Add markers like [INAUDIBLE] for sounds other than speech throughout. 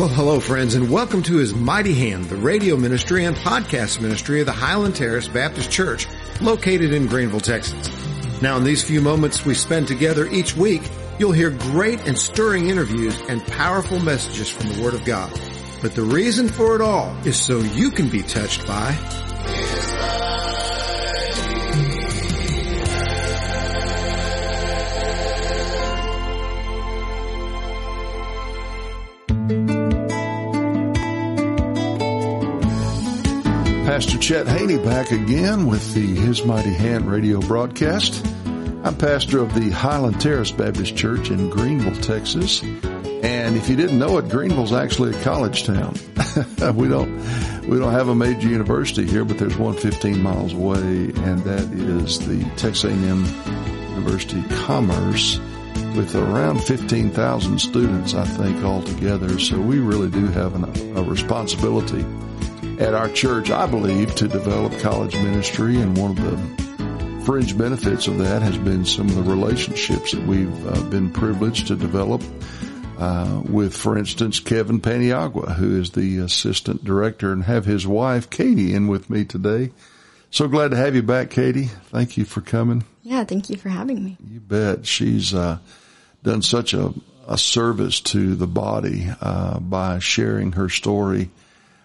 Well, hello, friends, and welcome to His Mighty Hand, the radio ministry and podcast ministry of the Highland Terrace Baptist Church, located in Greenville, Texas. Now, in these few moments we spend together each week, you'll hear great and stirring interviews and powerful messages from the Word of God. But the reason for it all is so you can be touched by Pastor Chet Haney back again with the His Mighty Hand radio broadcast. I'm pastor of the Highland Terrace Baptist Church in Greenville, Texas. And if you didn't know it, Greenville's actually a college town. [LAUGHS] we don't, we don't have a major university here, but there's one 15 miles away, and that is the Texas A&M University Commerce with around 15,000 students, I think, altogether. So we really do have an, a responsibility at our church, I believe, to develop college ministry. And one of the fringe benefits of that has been some of the relationships that we've uh, been privileged to develop uh, with, for instance, Kevin Paniagua, who is the assistant director, and have his wife, Katie, in with me today. So glad to have you back, Katie. Thank you for coming. Yeah, thank you for having me. You bet. She's uh, done such a, a service to the body uh, by sharing her story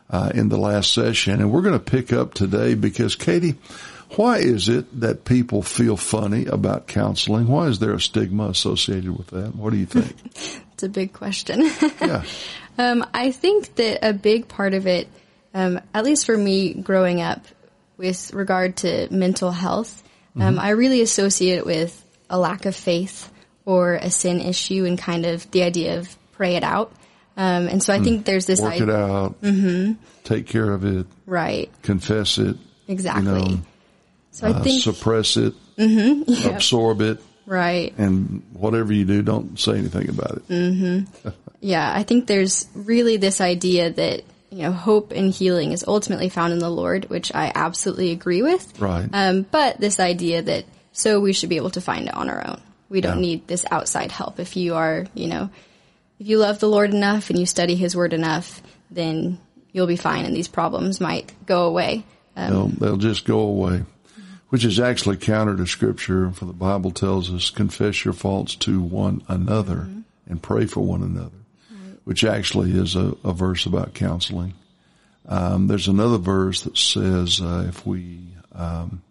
uh, in the last session. And we're going to pick up today because Katie, why is it that people feel funny about counseling? Why is there a stigma associated with that? What do you think? [LAUGHS] it's a big question. [LAUGHS] yeah. Um, I think that a big part of it, um, at least for me growing up with regard to mental health, um, mm-hmm. I really associate it with a lack of faith or a sin issue and kind of the idea of pray it out. Um, and so I think there's this work idea. it out, mm-hmm. take care of it, right? Confess it, exactly. You know, so I uh, think suppress it, mm-hmm, [LAUGHS] yep. absorb it, right? And whatever you do, don't say anything about it. Mm-hmm. [LAUGHS] yeah, I think there's really this idea that you know hope and healing is ultimately found in the Lord, which I absolutely agree with. Right. Um, but this idea that so we should be able to find it on our own. We don't Yeah. need this outside help. If you are, you know, if you love the Lord enough and you study His Word enough, then you'll be fine, and these problems might go away. Um, They'll, they'll just go away, which is actually counter to scripture. For the Bible tells us, confess your faults to one another and pray for one another, which actually is a, a verse about counseling. Um, there's another verse that says, uh, if we, um,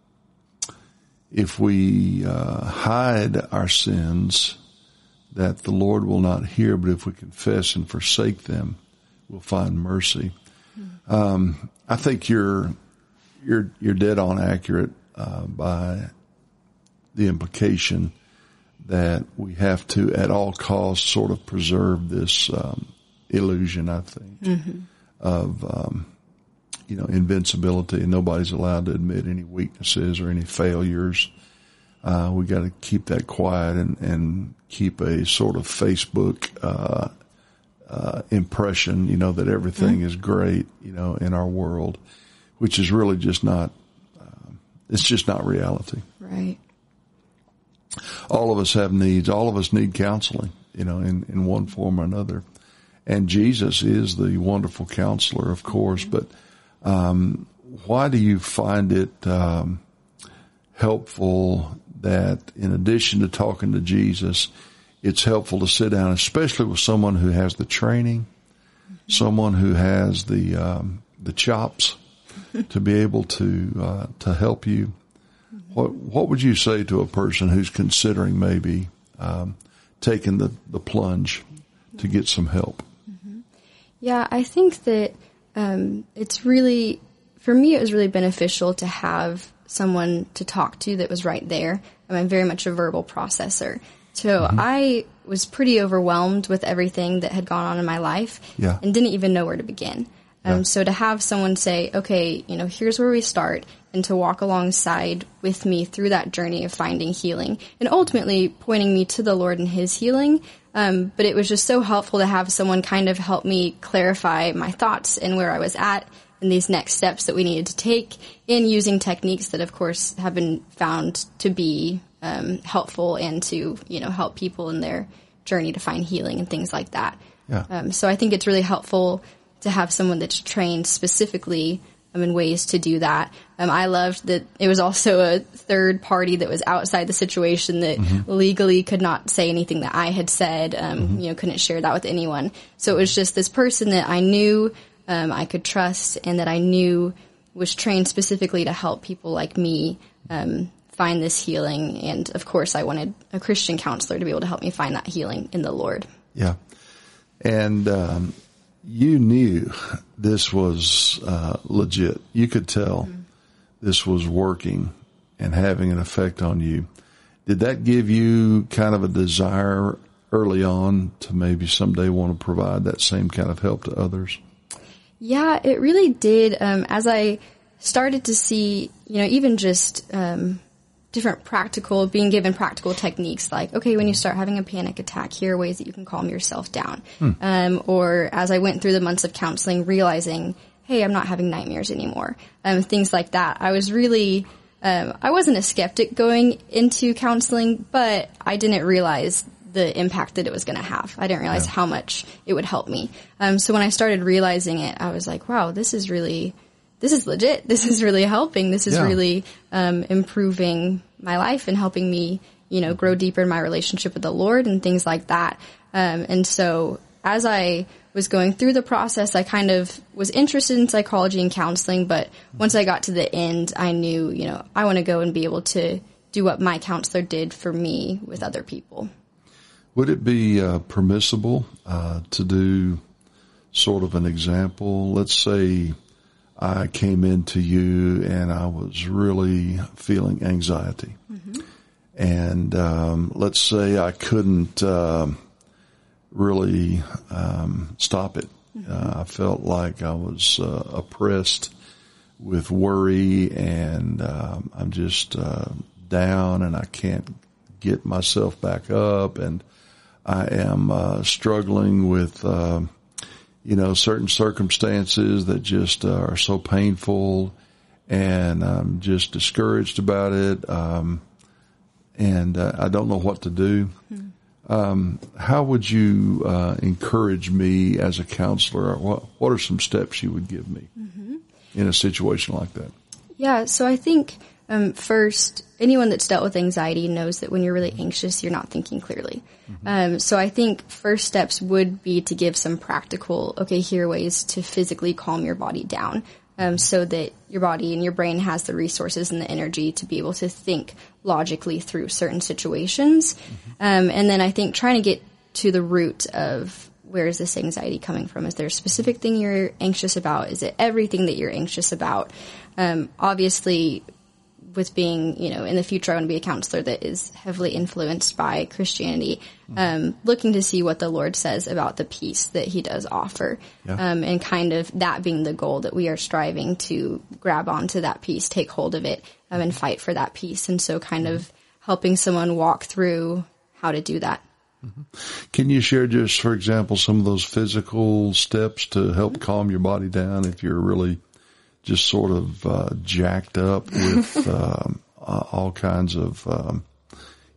if we, uh, hide our sins, that the Lord will not hear, but if we confess and forsake them, we'll find mercy. Um, I think you're you're you're dead on accurate uh, by the implication that we have to, at all costs, sort of preserve this um, illusion. I think of um, you know invincibility, and nobody's allowed to admit any weaknesses or any failures. Uh, we got to keep that quiet and, and keep a sort of Facebook uh, uh, impression, you know, that everything is great, you know, in our world, which is really just not. Um, it's just not reality. right. All of us have needs. All of us need counseling, you know, in, in one form or another. And Jesus is the wonderful counselor, of course. But um, why do you find it um, helpful that in addition to talking to Jesus, it's helpful to sit down, especially with someone who has the training, someone who has the um, the chops to be able to uh, to help you. What what would you say to a person who's considering maybe um, taking the, the plunge to get some help? Yeah, I think that um, it's really, for me, it was really beneficial to have someone to talk to that was right there. I'm very much a verbal processor. So I was pretty overwhelmed with everything that had gone on in my life Yeah. and didn't even know where to begin. Um, Yeah. So to have someone say, okay, you know, here's where we start, and to walk alongside with me through that journey of finding healing, and ultimately pointing me to the Lord and His healing. Um, but it was just so helpful to have someone kind of help me clarify my thoughts and where I was at and these next steps that we needed to take in using techniques that, of course, have been found to be um, helpful and to you know help people in their journey to find healing and things like that. Yeah. Um, so I think it's really helpful to have someone that's trained specifically um, in ways to do that. Um, I loved that it was also a third party that was outside the situation that legally could not say anything that I had said. Um, You know, couldn't share that with anyone. So it was just this person that I knew um, I could trust and that I knew was trained specifically to help people like me um, find this healing. And of course, I wanted a Christian counselor to be able to help me find that healing in the Lord. Yeah. And um, you knew this was uh, legit. You could tell this was working and having an effect on you. Did that give you kind of a desire early on to maybe someday want to provide that same kind of help to others? Yeah, it really did. Um, as I started to see, you know, even just um, different practical, being given practical techniques like, okay, when you start having a panic attack, here are ways that you can calm yourself down. Um, or as I went through the months of counseling, realizing, hey, I'm not having nightmares anymore. Um, things like that. I was really, um, I wasn't a skeptic going into counseling, but I didn't realize the impact that it was going to have. I didn't realize how much it would help me. Um, so when I started realizing it, I was like, wow, this is really, this is legit. [LAUGHS] This is really helping. This is Yeah. really um, improving my life and helping me, you know, grow deeper in my relationship with the Lord and things like that. Um, and so as I was going through the process, I kind of was interested in psychology and counseling, but once I got to the end, I knew, you know, I want to go and be able to do what my counselor did for me with other people. Would it be uh, permissible uh, to do sort of an example? Let's say I came into you and I was really feeling anxiety. And um, let's say I couldn't um, really um, stop it. Uh, I felt like I was uh, oppressed with worry and um, I'm just uh, down and I can't get myself back up and I am uh, struggling with uh, you know certain circumstances that just uh, are so painful and I'm just discouraged about it um, and uh, I don't know what to do. Um, how would you uh, encourage me as a counselor? What What are some steps you would give me in a situation like that? Yeah, so I think um, first, anyone that's dealt with anxiety knows that when you're really anxious, you're not thinking clearly. Um, so I think first steps would be to give some practical, okay, here are ways to physically calm your body down. Um, so that your body and your brain has the resources and the energy to be able to think logically through certain situations. Um, and then I think trying to get to the root of where is this anxiety coming from? Is there a specific thing you're anxious about? Is it everything that you're anxious about? Um, obviously, with being, you know, in the future, I want to be a counselor that is heavily influenced by Christianity, um, looking to see what the Lord says about the peace that He does offer, Yeah. um, and kind of that being the goal that we are striving to grab onto that peace, take hold of it, um, and fight for that peace. And so, kind of helping someone walk through how to do that. Can you share just, for example, some of those physical steps to help calm your body down if you're really just sort of uh, jacked up with [LAUGHS] um, uh, all kinds of, um,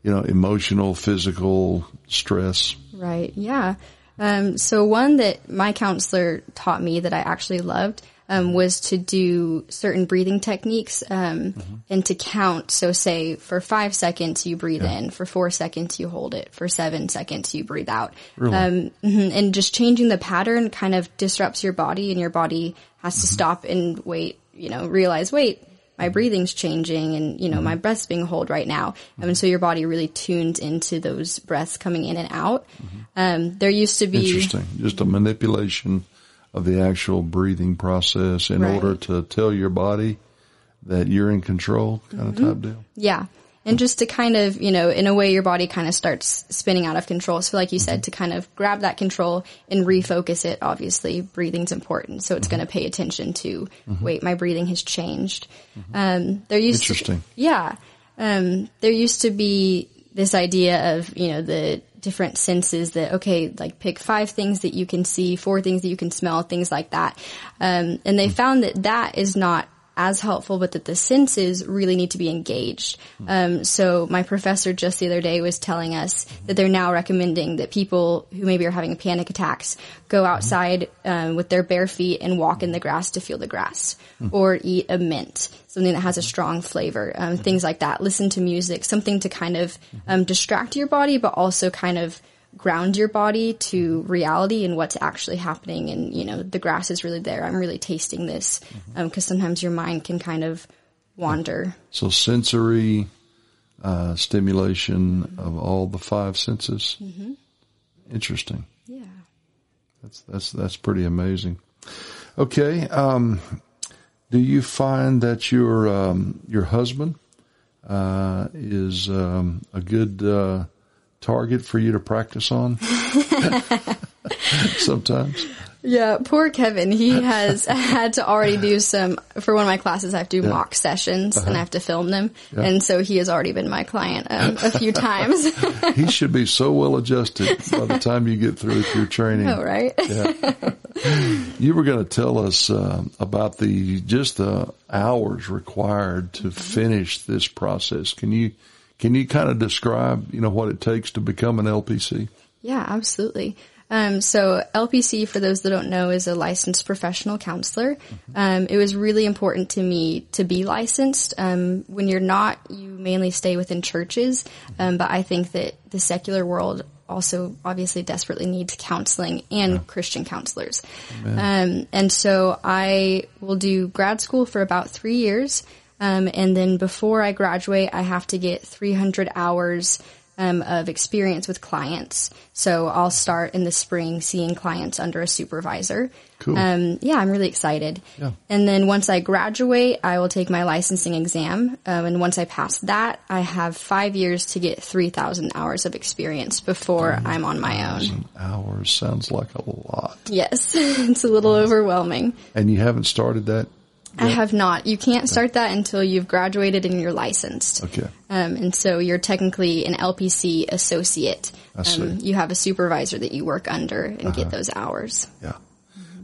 you know, emotional, physical stress? Right. Yeah. Um, so one that my counselor taught me that I actually loved um, was to do certain breathing techniques um, and to count. So say for five seconds you breathe in, for four seconds you hold it, for seven seconds you breathe out. Really? Um, mhm, and just changing the pattern kind of disrupts your body, and your body has to stop and wait. You know, realize wait. My breathing's changing and, you know, my breath's being held right now. Um, and so your body really tunes into those breaths coming in and out. Um, there used to be. Interesting. Just a manipulation of the actual breathing process in Right. order to tell your body that you're in control kind of mm-hmm. type deal. Yeah. And just to kind of, you know, in a way your body kind of starts spinning out of control. So like you said, mm-hmm. to kind of grab that control and refocus it, obviously breathing's important. So it's mm-hmm. going to pay attention to, wait, my breathing has changed. Um, there used Interesting. to, yeah. Um, there used to be this idea of, you know, the different senses that, okay, like pick five things that you can see, four things that you can smell, things like that. Um, and they found that that is not as helpful, but that the senses really need to be engaged. Um, so my professor just the other day was telling us that they're now recommending that people who maybe are having panic attacks go outside um, with their bare feet and walk in the grass to feel the grass, or eat a mint, something that has a strong flavor, um, things like that. Listen to music, something to kind of um, distract your body, but also kind of ground your body to reality and what's actually happening. And, you know, the grass is really there. I'm really tasting this. Um, cause sometimes your mind can kind of wander. So sensory uh, stimulation of all the five senses. Interesting. Yeah. That's that's that's pretty amazing. Okay. Um, do you find that your um, your husband uh, is um, a good uh, target for you to practice on? [LAUGHS] Sometimes. Yeah, poor Kevin. He has had to already do some for one of my classes. I have to do mock sessions and I have to film them, and so he has already been my client um, a few times. [LAUGHS] He should be so well adjusted by the time you get through with your training. oh, right? You were going to tell us uh, about the just the hours required to finish this process. Can you can you kind of describe you know what it takes to become an LPC? Yeah, absolutely. Um, so LPC, for those that don't know, is a licensed professional counselor. Um, it was really important to me to be licensed. Um, when you're not, you mainly stay within churches, um, but I think that the secular world also obviously desperately needs counseling and Christian counselors. Um, and so I will do grad school for about three years. Um, and then before I graduate, I have to get 300 hours um, of experience with clients. So I'll start in the spring seeing clients under a supervisor. Cool. Um, yeah, I'm really excited. Yeah. And then once I graduate, I will take my licensing exam. Um, and once I pass that, I have five years to get 3,000 hours of experience before I'm on my own. Hours sounds like a lot, Yes, [LAUGHS] it's a little overwhelming. and you haven't started that. I have not. You can't start that until you've graduated and you're licensed. Okay. Um, and so you're technically an LPC associate. I see. Um, you have a supervisor that you work under and Uh-huh. get those hours. Yeah.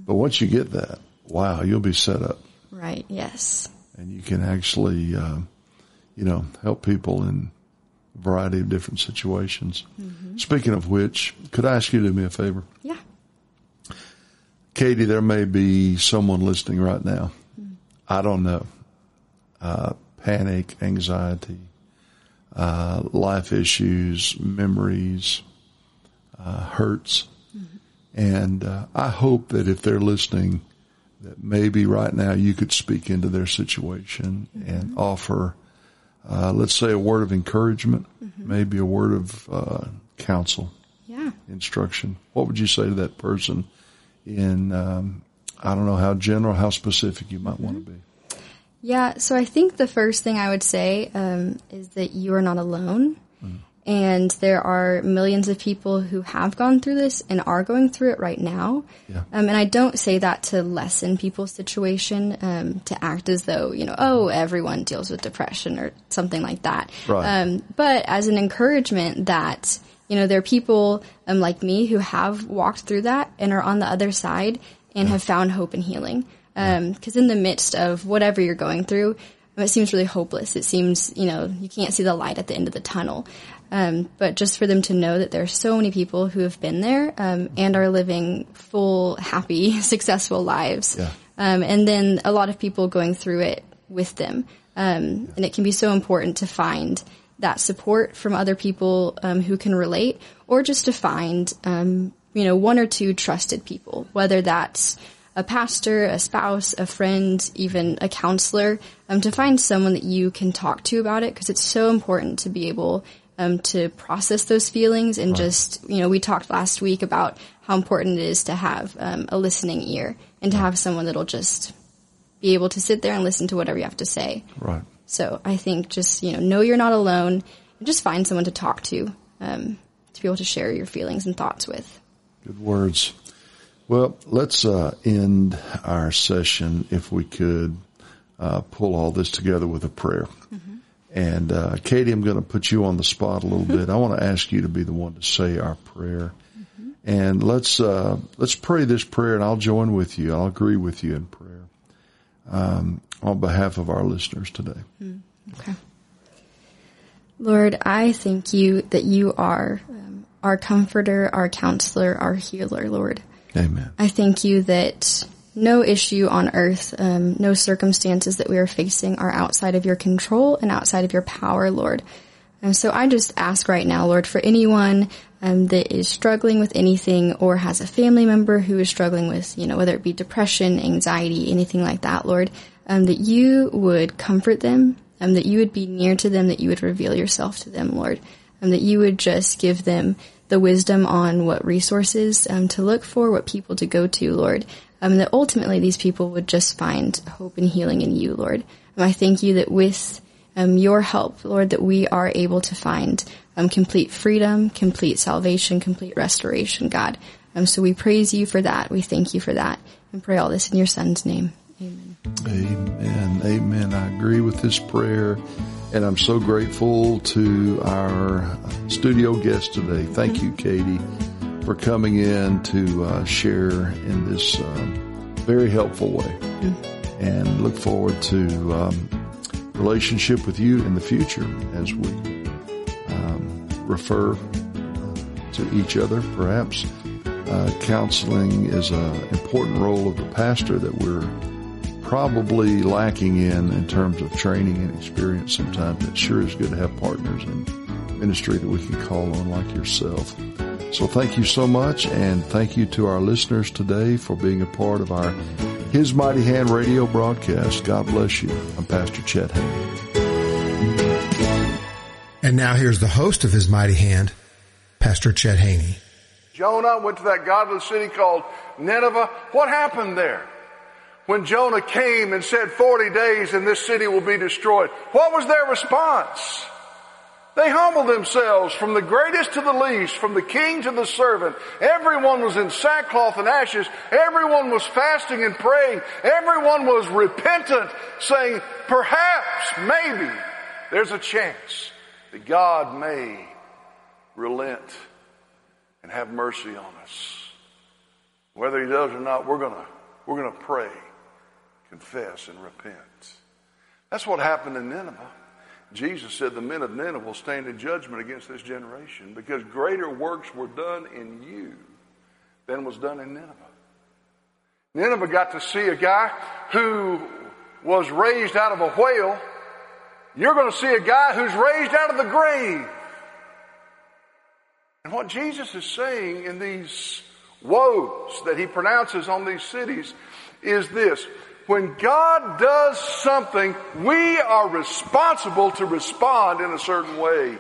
But once you get that, wow, you'll be set up, Right. Yes. and you can actually, uh, you know, help people in a variety of different situations. Speaking of which, could I ask you to do me a favor? Yeah. Katie, there may be someone listening right now. I don't know. Uh, panic, anxiety, uh, life issues, memories, uh, hurts. And uh, I hope that if they're listening, that maybe right now you could speak into their situation and offer, uh, let's say, a word of encouragement, maybe a word of uh, counsel Yeah. instruction, what would you say to that person in, um, I don't know how general, how specific you might want to be? Yeah, so I think the first thing I would say um, is that you are not alone. And there are millions of people who have gone through this and are going through it right now. Yeah. Um, and I don't say that to lessen people's situation, um, to act as though, you know, oh, everyone deals with depression or something like that. Right. Um, but as an encouragement that, you know, there are people um, like me who have walked through that and are on the other side and have found hope and healing. Because in the midst of whatever you're going through, it seems really hopeless. It seems, you know, you can't see the light at the end of the tunnel. Um, but just for them to know that there are so many people who have been there um, and are living full, happy, [LAUGHS] successful lives. Yeah. Um, and then a lot of people going through it with them. Um, and it can be so important to find that support from other people um, who can relate, or just to find, um, you know, one or two trusted people, whether that's a pastor, a spouse, a friend, even a counselor, um, to find someone that you can talk to about it because it's so important to be able um, to process those feelings and just, you know, we talked last week about how important it is to have um, a listening ear and to have someone that'll just be able to sit there and listen to whatever you have to say. Right. So I think just, you know, know you're not alone and just find someone to talk to, um, to be able to share your feelings and thoughts with. Good words. Well, let's uh, end our session, if we could, uh, pull all this together with a prayer. And uh, Katie, I'm going to put you on the spot a little bit. I want to ask you to be the one to say our prayer, and let's uh, let's pray this prayer, and I'll join with you. I'll agree with you in prayer. Um, on behalf of our listeners today. Mm, okay. Lord, I thank you that you are our comforter, our counselor, our healer, Lord. Amen. I thank you that no issue on earth, um, no circumstances that we are facing are outside of your control and outside of your power, Lord. And so I just ask right now, Lord, for anyone um, that is struggling with anything or has a family member who is struggling with, you know, whether it be depression, anxiety, anything like that, Lord, um, that you would comfort them, um, that you would be near to them, that you would reveal yourself to them, Lord, and that you would just give them the wisdom on what resources um, to look for, what people to go to, Lord, um, that ultimately these people would just find hope and healing in you, Lord. And I thank you that with um, your help, Lord, that we are able to find um, complete freedom, complete salvation, complete restoration, God. Um, so we praise you for that. We thank you for that and pray all this in your son's name. Amen. Amen. Amen. I agree with this prayer and I'm so grateful to our studio guest today. Thank you, Katie for coming in to uh, share in this um, very helpful way. Mm-hmm. And look forward to um, relationship with you in the future as we um, refer to each other. Perhaps uh, counseling is an important role of the pastor that we're probably lacking in in terms of training and experience sometimes. It sure is good to have partners in ministry that we can call on like yourself. So thank you so much and thank you to our listeners today for being a part of our His Mighty Hand radio broadcast. God bless you. I'm Pastor Chet Haney. And now here's the host of His Mighty Hand, Pastor Chet Haney. Jonah went to that godless city called Nineveh. What happened there? When Jonah came and said 40 days and this city will be destroyed, what was their response? They humbled themselves from the greatest to the least, from the king to the servant. Everyone was in sackcloth and ashes. Everyone was fasting and praying. Everyone was repentant, saying, perhaps, maybe, there's a chance that God may relent and have mercy on us. Whether he does or not, we're gonna, we're gonna pray, confess, and repent. That's what happened in Nineveh. Jesus said the men of Nineveh will stand in judgment against this generation because greater works were done in you than was done in Nineveh. Nineveh got to see a guy who was raised out of a whale. You're going to see a guy who's raised out of the grave. And what Jesus is saying in these woes that he pronounces on these cities is this when God does something, we are responsible to respond in a certain way.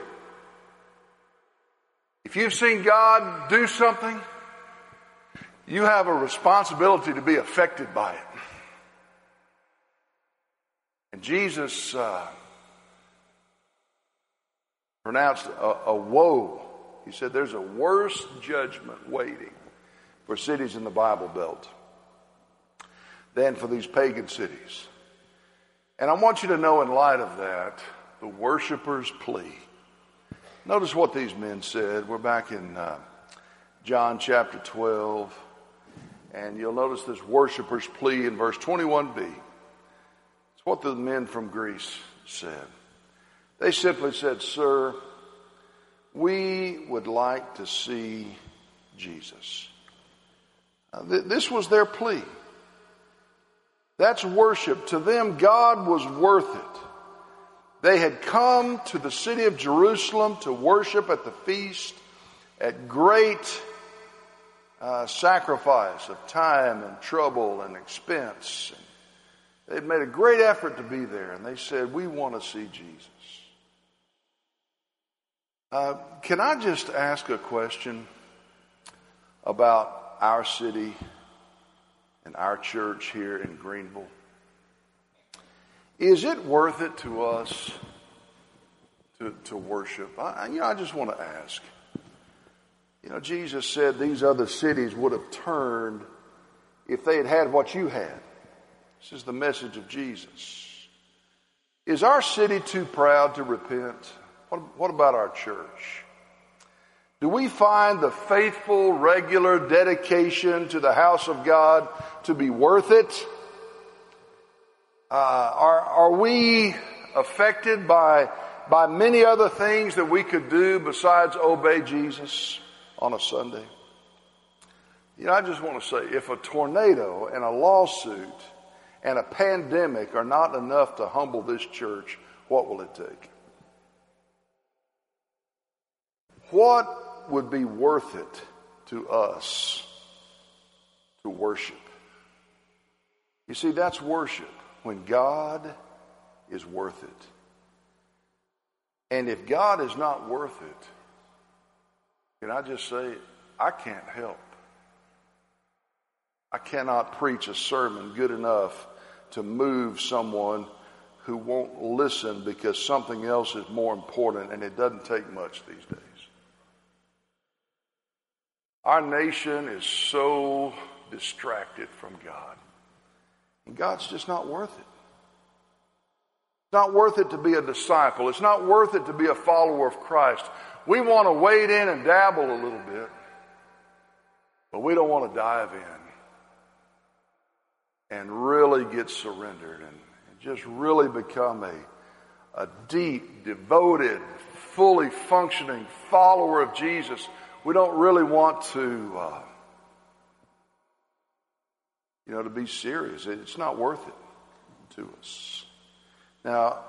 If you've seen God do something, you have a responsibility to be affected by it. And Jesus uh, pronounced a, a woe. He said there's a worse judgment waiting for cities in the Bible Belt than for these pagan cities. And I want you to know, in light of that, the worshippers' plea. Notice what these men said. We're back in uh, John chapter 12, and you'll notice this worshippers' plea in verse 21b. It's what the men from Greece said. They simply said, Sir, we would like to see Jesus. th- this was their plea. That's worship. To them, God was worth it. They had come to the city of Jerusalem to worship at the feast at great uh, sacrifice of time and trouble and expense. And They'd made a great effort to be there, and they said, We want to see Jesus. Uh, can I just ask a question about our city and our church here in Greenville. Is it worth it to us to, to worship? I, you know, I just want to ask. You know, Jesus said these other cities would have turned if they had had what you had. This is the message of Jesus. Is our city too proud to repent? What, what about our church? Do we find the faithful, regular dedication to the house of God to be worth it? Uh, are, are we affected by, by many other things that we could do besides obey Jesus on a Sunday? You know, I just want to say if a tornado and a lawsuit and a pandemic are not enough to humble this church, what will it take? What would be worth it to us to worship? You see, that's worship when God is worth it. And if God is not worth it, can I just say, I can't help. I cannot preach a sermon good enough to move someone who won't listen because something else is more important, and it doesn't take much these days. Our nation is so distracted from God. And God's just not worth it. It's not worth it to be a disciple. It's not worth it to be a follower of Christ. We want to wade in and dabble a little bit, but we don't want to dive in and really get surrendered and just really become a, a deep, devoted, fully functioning follower of Jesus. We don't really want to, uh, you know, to be serious. It's not worth it to us. Now,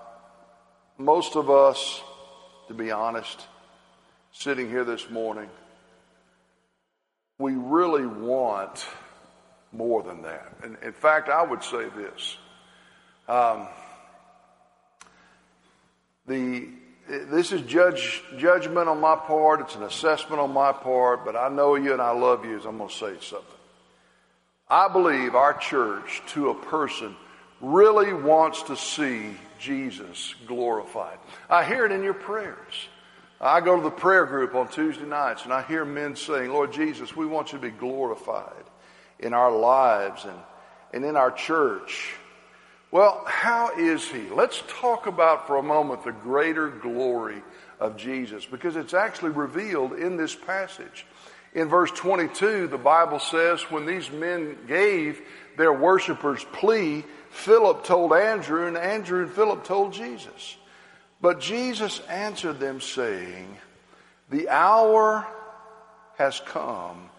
most of us, to be honest, sitting here this morning, we really want more than that. And in fact, I would say this. Um, the this is judge judgment on my part. It's an assessment on my part, but I know you and I love you. As I'm going to say something. I believe our church, to a person, really wants to see Jesus glorified. I hear it in your prayers. I go to the prayer group on Tuesday nights and I hear men saying, Lord Jesus, we want you to be glorified in our lives and, and in our church. Well, how is he? Let's talk about for a moment the greater glory of Jesus because it's actually revealed in this passage. In verse 22, the Bible says, when these men gave their worshipers plea, Philip told Andrew, and Andrew and Philip told Jesus. But Jesus answered them, saying, The hour has come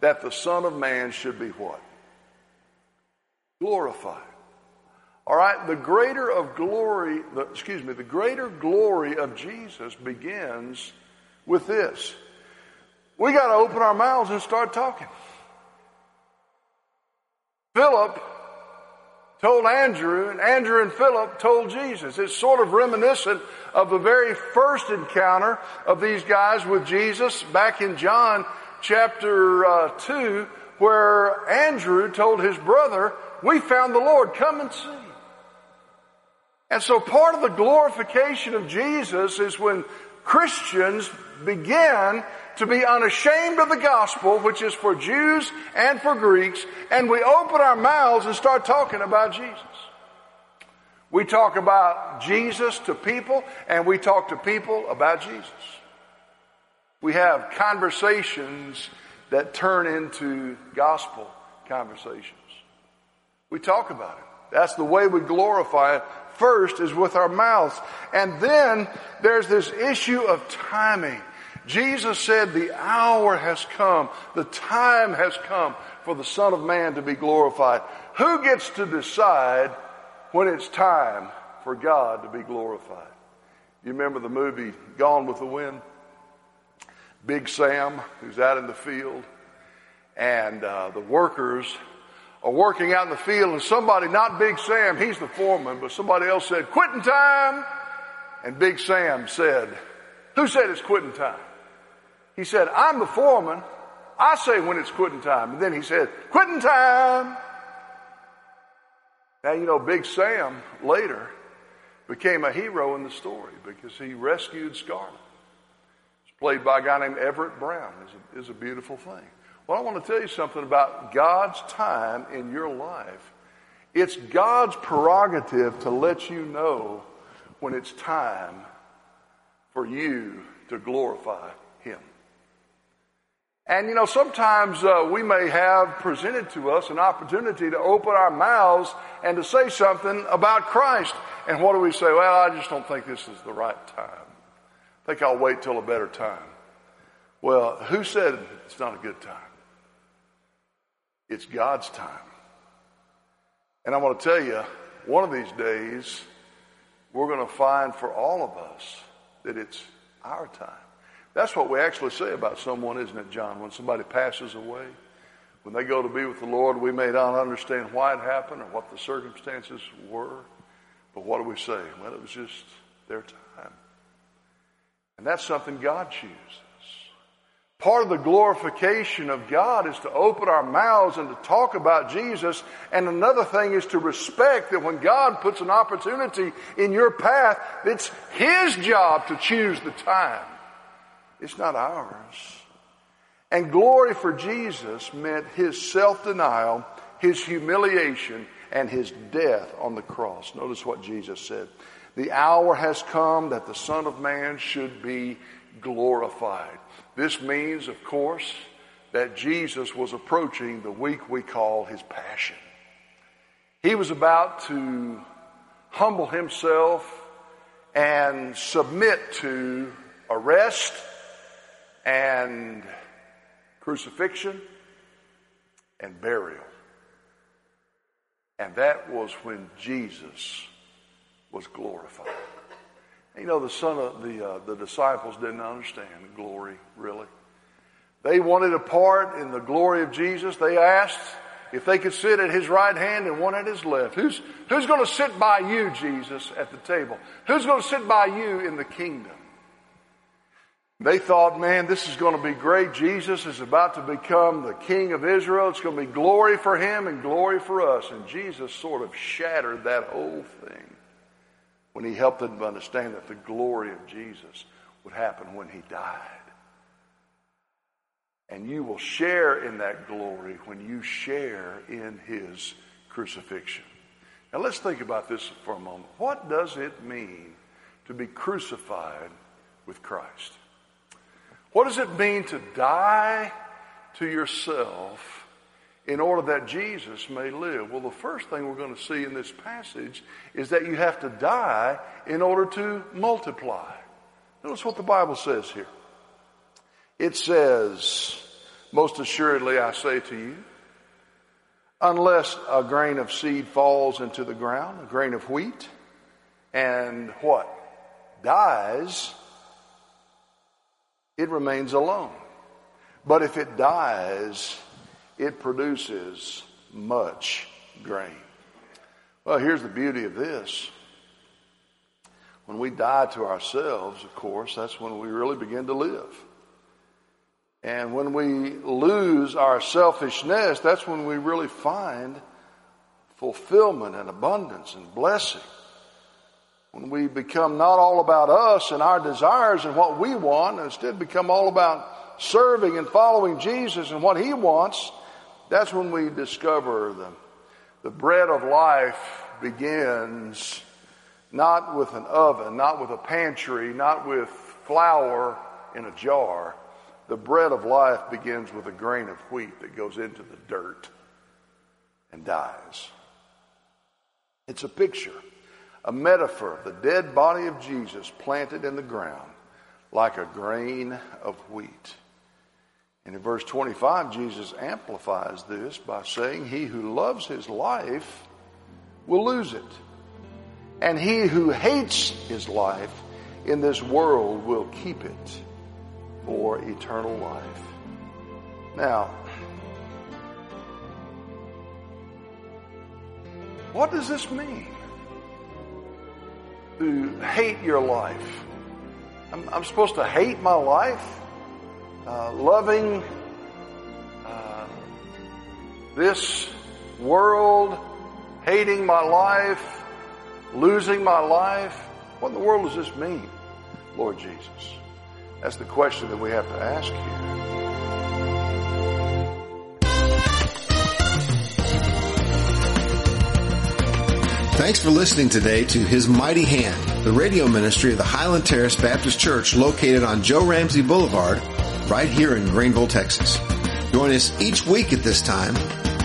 that the Son of Man should be what? Glorified. All right, the greater of glory, the, excuse me, the greater glory of Jesus begins with this. We got to open our mouths and start talking. Philip told Andrew, and Andrew and Philip told Jesus. It's sort of reminiscent of the very first encounter of these guys with Jesus back in John chapter uh, 2, where Andrew told his brother, We found the Lord, come and see. And so part of the glorification of Jesus is when Christians begin to be unashamed of the gospel, which is for Jews and for Greeks, and we open our mouths and start talking about Jesus. We talk about Jesus to people, and we talk to people about Jesus. We have conversations that turn into gospel conversations. We talk about it. That's the way we glorify it first is with our mouths. And then there's this issue of timing. Jesus said the hour has come, the time has come for the Son of Man to be glorified. Who gets to decide when it's time for God to be glorified? You remember the movie Gone with the Wind? Big Sam, who's out in the field, and uh, the workers are working out in the field, and somebody, not Big Sam, he's the foreman, but somebody else said, quitting time. And Big Sam said, Who said it's quitting time? He said, I'm the foreman. I say when it's quitting time. And then he said, Quitting time. Now, you know, Big Sam later became a hero in the story because he rescued Scarlett. It's played by a guy named Everett Brown. is a, is a beautiful thing. Well, I want to tell you something about God's time in your life. It's God's prerogative to let you know when it's time for you to glorify Him. And you know, sometimes uh, we may have presented to us an opportunity to open our mouths and to say something about Christ. And what do we say? Well, I just don't think this is the right time. I think I'll wait till a better time. Well, who said it's not a good time? It's God's time. And I want to tell you, one of these days, we're going to find for all of us that it's our time. That's what we actually say about someone, isn't it, John? When somebody passes away, when they go to be with the Lord, we may not understand why it happened or what the circumstances were. But what do we say? Well, it was just their time. And that's something God chooses. Part of the glorification of God is to open our mouths and to talk about Jesus. And another thing is to respect that when God puts an opportunity in your path, it's His job to choose the time. It's not ours. And glory for Jesus meant His self-denial, His humiliation, and His death on the cross. Notice what Jesus said. The hour has come that the Son of Man should be glorified. This means, of course, that Jesus was approaching the week we call his passion. He was about to humble himself and submit to arrest and crucifixion and burial. And that was when Jesus was glorified. You know, the son of the, uh, the disciples didn't understand glory, really. They wanted a part in the glory of Jesus. They asked if they could sit at his right hand and one at his left. Who's, who's going to sit by you, Jesus, at the table? Who's going to sit by you in the kingdom? They thought, man, this is going to be great. Jesus is about to become the king of Israel. It's going to be glory for him and glory for us. And Jesus sort of shattered that whole thing when he helped them understand that the glory of Jesus would happen when he died. And you will share in that glory when you share in his crucifixion. Now let's think about this for a moment. What does it mean to be crucified with Christ? What does it mean to die to yourself in order that Jesus may live. Well, the first thing we're going to see in this passage is that you have to die in order to multiply. Notice what the Bible says here. It says, most assuredly I say to you, unless a grain of seed falls into the ground, a grain of wheat, and what? Dies, it remains alone. But if it dies, it produces much grain. Well, here's the beauty of this. When we die to ourselves, of course, that's when we really begin to live. And when we lose our selfishness, that's when we really find fulfillment and abundance and blessing. When we become not all about us and our desires and what we want, and instead become all about serving and following Jesus and what He wants, that's when we discover the, the bread of life begins not with an oven, not with a pantry, not with flour in a jar. The bread of life begins with a grain of wheat that goes into the dirt and dies. It's a picture, a metaphor of the dead body of Jesus planted in the ground like a grain of wheat. And in verse 25, Jesus amplifies this by saying, He who loves his life will lose it. And he who hates his life in this world will keep it for eternal life. Now, what does this mean? To hate your life. I'm, I'm supposed to hate my life? Uh, loving uh, this world, hating my life, losing my life. What in the world does this mean, Lord Jesus? That's the question that we have to ask here. Thanks for listening today to His Mighty Hand, the radio ministry of the Highland Terrace Baptist Church located on Joe Ramsey Boulevard right here in Greenville, Texas. Join us each week at this time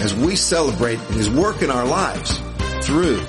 as we celebrate His work in our lives through